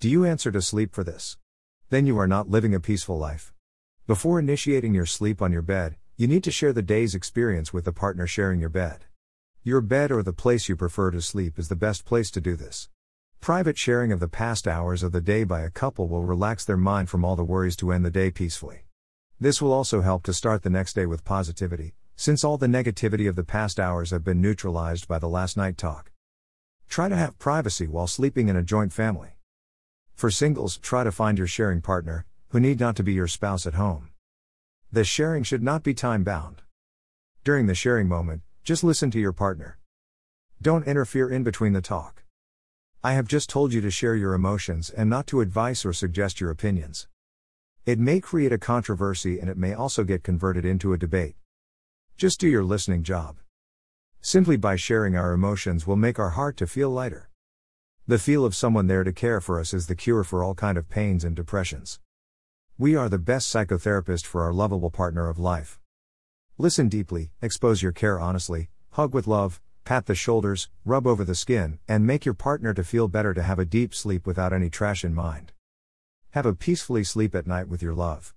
Do you answer to sleep for this? Then you are not living a peaceful life. Before initiating your sleep on your bed, you need to share the day's experience with the partner sharing your bed. Your bed or the place you prefer to sleep is the best place to do this. Private sharing of the past hours of the day by a couple will relax their mind from all the worries to end the day peacefully. This will also help to start the next day with positivity, since all the negativity of the past hours have been neutralized by the last night talk. Try to have privacy while sleeping in a joint family. For singles, try to find your sharing partner, who need not to be your spouse at home. The sharing should not be time bound. During the sharing moment, just listen to your partner. Don't interfere in between the talk. I have just told you to share your emotions and not to advise or suggest your opinions. It may create a controversy and it may also get converted into a debate. Just do your listening job. Simply by sharing our emotions will make our heart to feel lighter. The feel of someone there to care for us is the cure for all kind of pains and depressions. We are the best psychotherapist for our lovable partner of life. Listen deeply, expose your care honestly, hug with love, pat the shoulders, rub over the skin, and make your partner to feel better to have a deep sleep without any trash in mind. Have a peacefully sleep at night with your love.